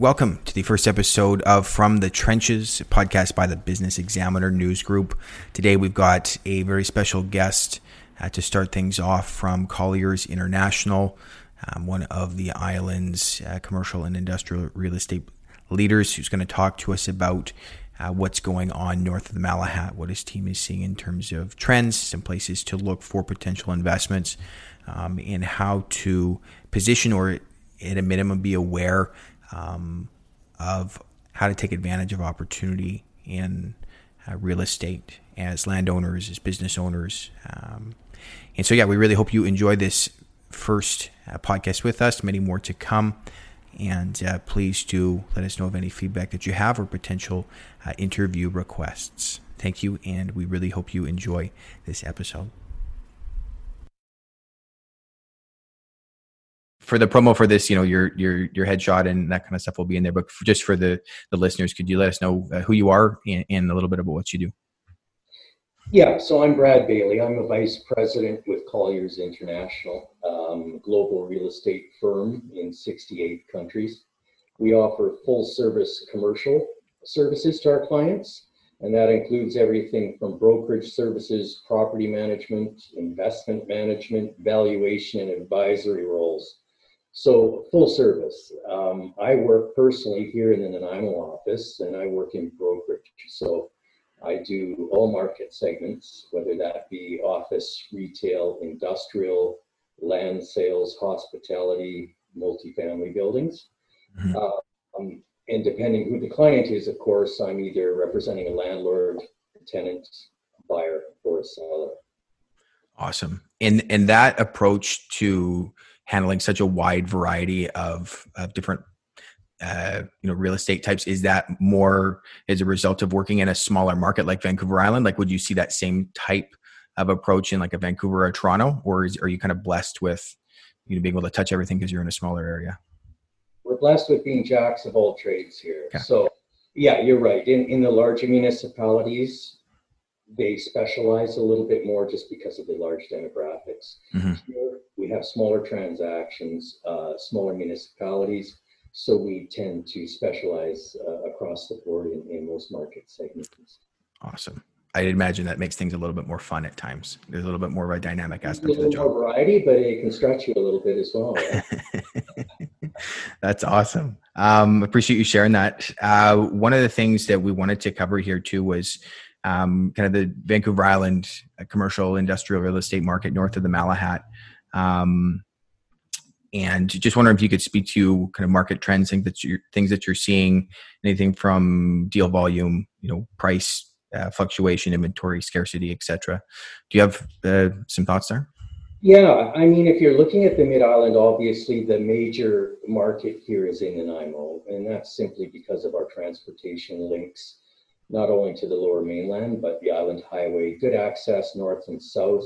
Welcome to the first episode of From the Trenches, podcast by the Business Examiner News Group. Today we've got a very special guest uh, to start things off from Colliers International, um, one of the island's uh, commercial and industrial real estate leaders, who's going to talk to us about uh, what's going on north of the Malahat, what his team is seeing in terms of trends, some places to look for potential investments, um, and how to position or at a minimum be aware um, of how to take advantage of opportunity in uh, real estate as landowners, as business owners. Um, and so, yeah, we really hope you enjoy this first uh, podcast with us. Many more to come. And uh, please do let us know of any feedback that you have or potential uh, interview requests. Thank you, and we really hope you enjoy this episode. For the promo for this, you know, your your your headshot and that kind of stuff will be in there. But for, just for the the listeners, could you let us know uh, who you are and, and, a little bit about what you do? Yeah, so I'm Brad Bailey. I'm a vice president with Colliers International, um, global real estate firm in 68 countries. We offer full service commercial services to our clients, and that includes everything from brokerage services, property management, investment management, valuation, and advisory roles. So full service. Um, I work personally here in the Nanaimo office, and I work in brokerage. So I do all market segments, whether that be office, retail, industrial, land sales, hospitality, multifamily buildings. Mm-hmm. Uh, um, and depending who the client is, of course, I'm either representing a landlord, a tenant, a buyer, or a seller. Awesome. And and that approach to handling such a wide variety of, of different uh, you know real estate types is that more as a result of working in a smaller market like vancouver island? Like would you see that same type of approach in like a vancouver or toronto or is, are you kind of blessed with you know being able to touch everything because you're in a smaller area? We're blessed with being jacks of all trades here. Okay. so yeah you're right. In in the larger municipalities they specialize a little bit more just because of the large demographics. Mm-hmm. Here we have smaller transactions, uh, smaller municipalities, so we tend to specialize uh, across the board in, in most market segments. Awesome. I imagine that makes things a little bit more fun at times. There's a little bit more of a dynamic aspect of the job. More variety, but it can stretch you a little bit as well. That's awesome. Um, appreciate you sharing that. Uh, one of the things that we wanted to cover here too was um, kind of the Vancouver Island uh, commercial industrial real estate market north of the Malahat. Um, and just wondering if you could speak to kind of market trends, things that you're, things that you're seeing, anything from deal volume, you know, price uh, fluctuation, inventory scarcity, etc. Do you have uh, some thoughts there? Yeah, I mean, if you're looking at the Mid Island, obviously the major market here is in Nanaimo, and that's simply because of our transportation links not only to the lower mainland, but the island highway, good access north and south.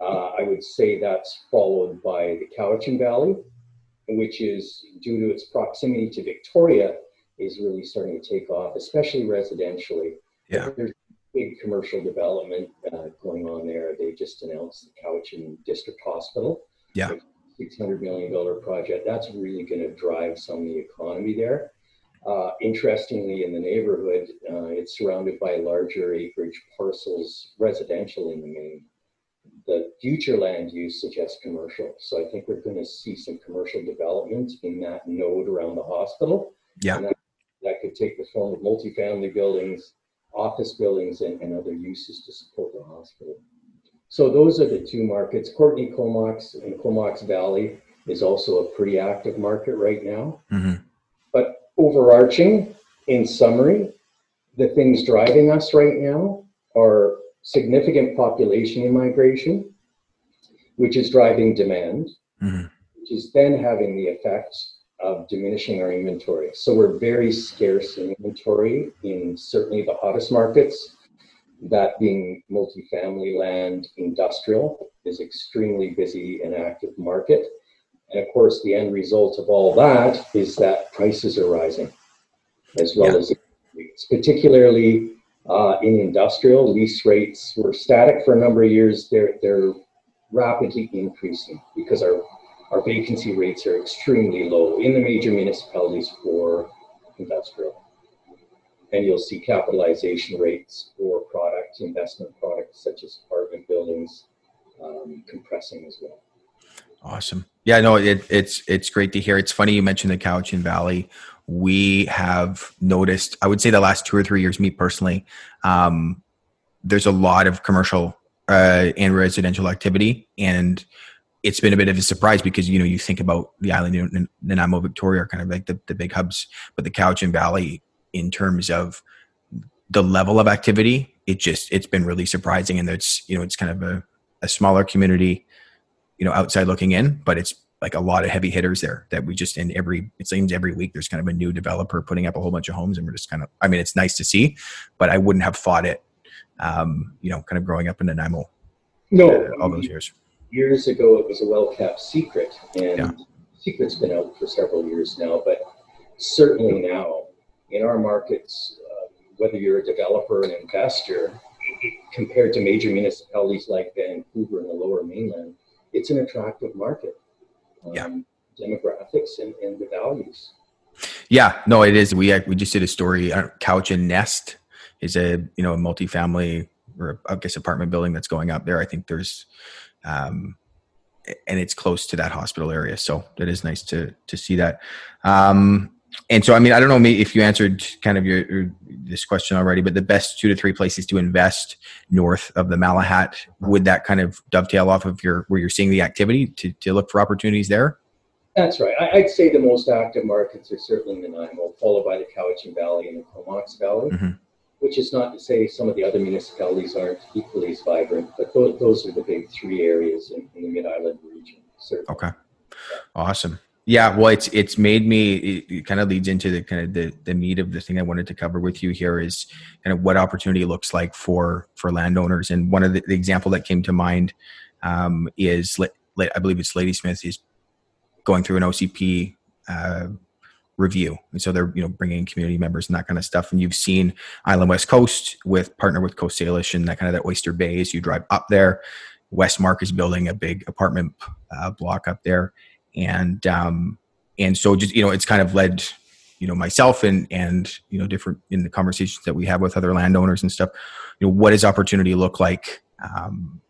Uh, I would say that's followed by the Cowichan Valley, which is due to its proximity to Victoria, is really starting to take off, especially residentially. Yeah. There's big commercial development uh, going on there. They just announced the Cowichan District Hospital. Yeah. $600 million project. That's really going to drive some of the economy there. Uh, interestingly, in the neighborhood, uh, it's surrounded by larger acreage parcels, residential in the main. The future land use suggests commercial. So I think we're going to see some commercial development in that node around the hospital. Yeah. That, that, could take the form of multifamily buildings, office buildings, and, and other uses to support the hospital. So those are the two markets. Courtenay Comox and Comox Valley is also a pretty active market right now. Mm-hmm. Overarching, in summary, the things driving us right now are significant population immigration, which is driving demand, mm-hmm. which is then having the effect of diminishing our inventory. So we're very scarce in inventory in certainly the hottest markets, that being multifamily land, industrial is extremely busy and active market. And of course, the end result of all that is that prices are rising, as well yeah. as rates, particularly uh, in industrial. Lease rates were static for a number of years. They're they're rapidly increasing because our our vacancy rates are extremely low in the major municipalities for industrial. And you'll see capitalization rates for product, investment products such as apartment buildings um, compressing as well. Awesome. Yeah, no, it, it's it's great to hear. It's funny you mentioned the Cowichan Valley. We have noticed, I would say, the last two or three years, me personally, um, there's a lot of commercial uh, and residential activity, and it's been a bit of a surprise because you know you think about the island and Nanaimo, Victoria are kind of like the, the big hubs, but the Cowichan Valley, in terms of the level of activity, it just it's been really surprising, and it's you know it's kind of a, a smaller community you know outside looking in but it's like a lot of heavy hitters there that we just in every it seems every week there's kind of a new developer putting up a whole bunch of homes and we're just kind of i mean it's nice to see but i wouldn't have thought it um you know kind of growing up in nanaimo no uh, all those years years ago it was a well kept secret and yeah. secret's been out for several years now but certainly now in our markets uh, whether you're a developer an investor compared to major municipalities like vancouver and the lower mainland it's an attractive market. Um, yeah. Demographics and, and the values. Yeah, no, it is. We we just did a story. Couch and Nest is a you know a multifamily or I guess apartment building that's going up there. I think there's, um, and it's close to that hospital area, so it is nice to to see that. Um, and so, I mean, I don't know if you answered kind of your, your, this question already, but the best two to three places to invest north of the Malahat would that kind of dovetail off of your where you're seeing the activity to, to look for opportunities there? That's right. I, would say the most active markets are certainly the Nanaimo, followed by the Cowichan Valley and the Comox Valley. Mm-hmm. Which is not to say some of the other municipalities aren't equally as vibrant, but those, those are the big three areas in, in the Mid Island region. Certainly. Okay, awesome. Yeah, well, it's it's made me. It, it, kind of leads into the kind of the the meat of the thing I wanted to cover with you here is kind of what opportunity looks like for for landowners. And one of the, the example that came to mind um, is I believe it's Ladysmith is going through an OCP uh, review, and so they're you know bringing community members and that kind of stuff. And you've seen Island West Coast with partner with Coast Salish and that kind of that Oyster Bay as you drive up there. Westmark is building a big apartment uh, block up there and um, and so just you know it's kind of led you know myself and and you know different in the conversations that we have with other landowners and stuff you know what does opportunity look like? Um,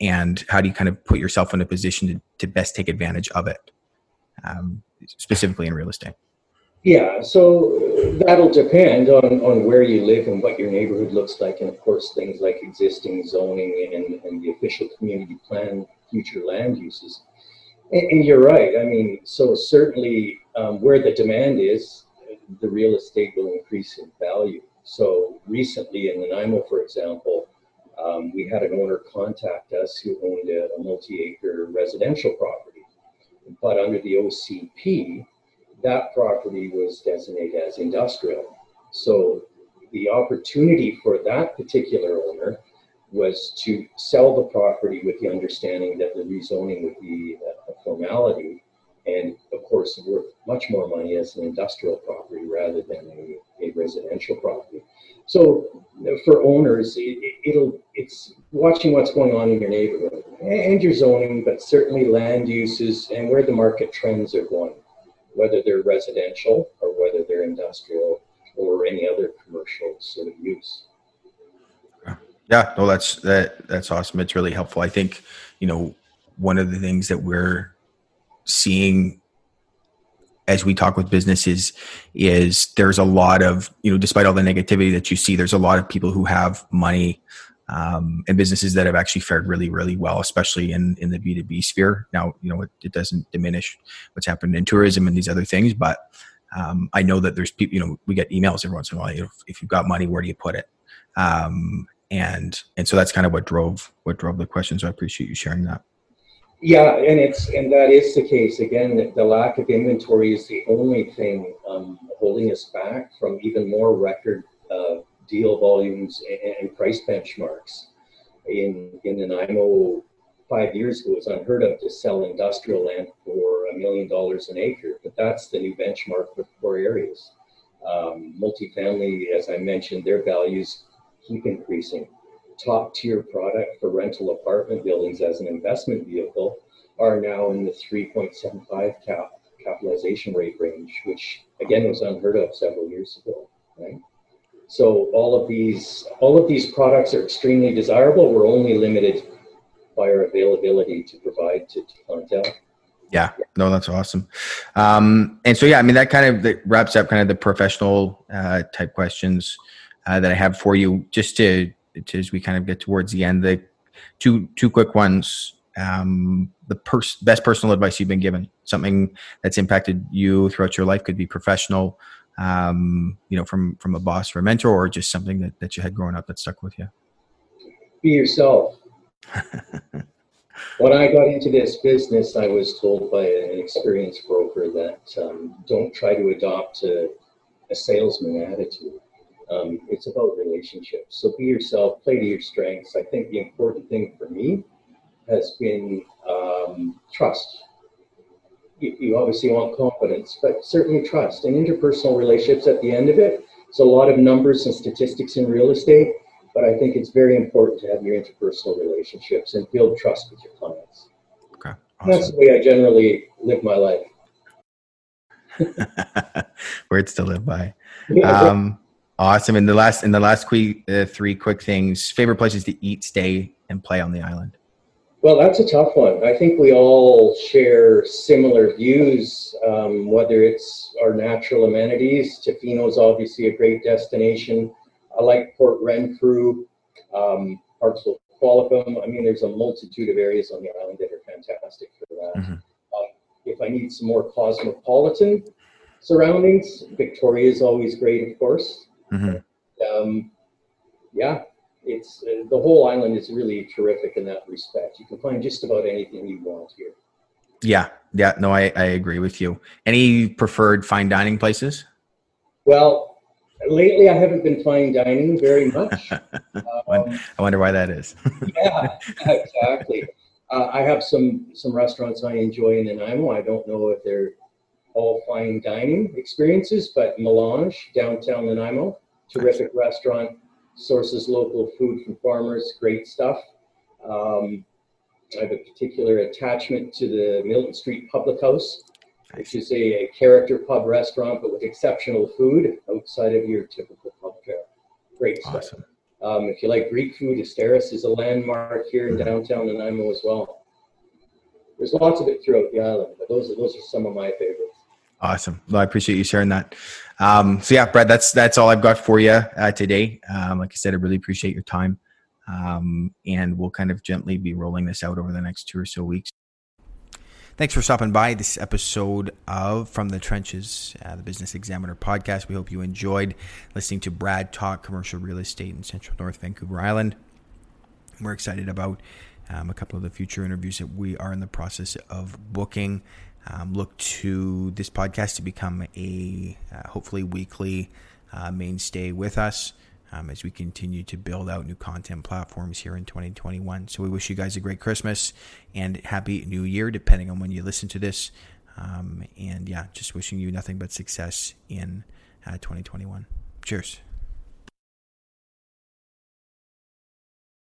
and how do you kind of put yourself in a position to, to best take advantage of it? Um, specifically in real estate. Yeah so that'll depend on on where you live and what your neighborhood looks like. And of course things like existing zoning and, and the official community plan future land uses and, and you're right. I mean, so certainly um, where the demand is, the real estate will increase in value. So recently in Nanaimo, for example, um, we had an owner contact us who owned a, a multi-acre residential property, but under the OCP, that property was designated as industrial. So the opportunity for that particular owner was to sell the property with the understanding that the rezoning would be a formality and of course worth much more money as an industrial property rather than a, a residential property. So for owners, it, will it's watching what's going on in your neighborhood and your zoning, but certainly land uses and where the market trends are going, whether they're residential or whether they're industrial or any other commercial sort of use. Yeah, no, that's that that's awesome. It's really helpful. I think, you know, one of the things that we're seeing as we talk with businesses is there's a lot of, you know, despite all the negativity that you see, there's a lot of people who have money um, and businesses that have actually fared really, really well, especially in, in the B2B sphere. Now, you know, it, it doesn't diminish what's happened in tourism and these other things, but um, I know that there's people, you know, we get emails every once in a while. You know, if, you've got money, where do you put it? Um, and and so that's kind of what drove what drove the question. So I appreciate you sharing that. Yeah, and it's and that is the case. Again, the, the lack of inventory is the only thing um, holding us back from even more record uh, deal volumes and, and, price benchmarks. In in Nanaimo, five years ago, it was unheard of to sell industrial land for a million dollars an acre, but that's the new benchmark for core areas. Um, multifamily, as I mentioned, their values keep increasing. Top tier product for rental apartment buildings as an investment vehicle are now in the 3.75 cap capitalization rate range, which again was unheard of several years ago, right? So all of these all of these products are extremely desirable. We're only limited by our availability to provide to, to clientele. Yeah, no, that's awesome. Um, and so, yeah, I mean, that kind of wraps up kind of the professional uh, type questions uh, that I have for you. Just to, as we kind of get towards the end, the two two quick ones. Um, the pers- best personal advice you've been given, something that's impacted you throughout your life, could be professional, um, you know, from from a boss or a mentor, or just something that, that you had growing up that stuck with you. Be yourself. when I got into this business, I was told by an experienced broker that um, don't try to adopt a, a salesman attitude. Um, it's about relationships. So be yourself, play to your strengths. I think the important thing for me has been um, trust. You, you, obviously want confidence, but certainly trust and interpersonal relationships at the end of it. It's a lot of numbers and statistics in real estate, but I think it's very important to have your interpersonal relationships and build trust with your clients. Okay. Awesome. That's the way I generally live my life. Words to live by. Um, awesome. And the last, and the last quick, uh, three quick things: favorite places to eat, stay, and play on the island. Well, that's a tough one. I think we all share similar views, um, whether it's our natural amenities. Tofino's obviously a great destination. I like Port Renfrew, um, parts of Qualicum. I mean, there's a multitude of areas on the island that are fantastic for that. Mm-hmm. Um, if I need some more cosmopolitan surroundings, Victoria is always great, of course. Mm-hmm. Um, yeah, it's uh, the whole island is really terrific in that respect. You can find just about anything you want here. Yeah, yeah, no, I, I agree with you. Any preferred fine dining places? Well, lately I haven't been fine dining very much. Um, I wonder why that is. yeah, exactly. Uh, I have some some restaurants I enjoy in Nanaimo. I don't know if they're all fine dining experiences, but Melange downtown Nanaimo, terrific restaurant sources local food from farmers, great stuff. Um, I have a particular attachment to the Milton Street Public House, which is a, a, character pub restaurant, but with exceptional food outside of your typical pub fare. Great stuff. Awesome. Um, if you like Greek food, Asteras is a landmark here in downtown Nanaimo as well. There's lots of it throughout the island, but those are those are some of my favorites. Awesome. Well, I appreciate you sharing that. Um, so yeah, Brad, that's that's all I've got for you uh, today. Um, like I said, I really appreciate your time, um, and we'll kind of gently be rolling this out over the next two or so weeks. Thanks for stopping by this episode of From the Trenches, uh, the Business Examiner podcast. We hope you enjoyed listening to Brad talk commercial real estate in Central North Vancouver Island. We're excited about um, a couple of the future interviews that we are in the process of booking. Um, look to this podcast to become a uh, hopefully weekly uh, mainstay with us um, as we continue to build out new content platforms here in 2021. So we wish you guys a great Christmas and happy New Year, depending on when you listen to this. Um, and yeah, just wishing you nothing but success in uh, 2021. Cheers.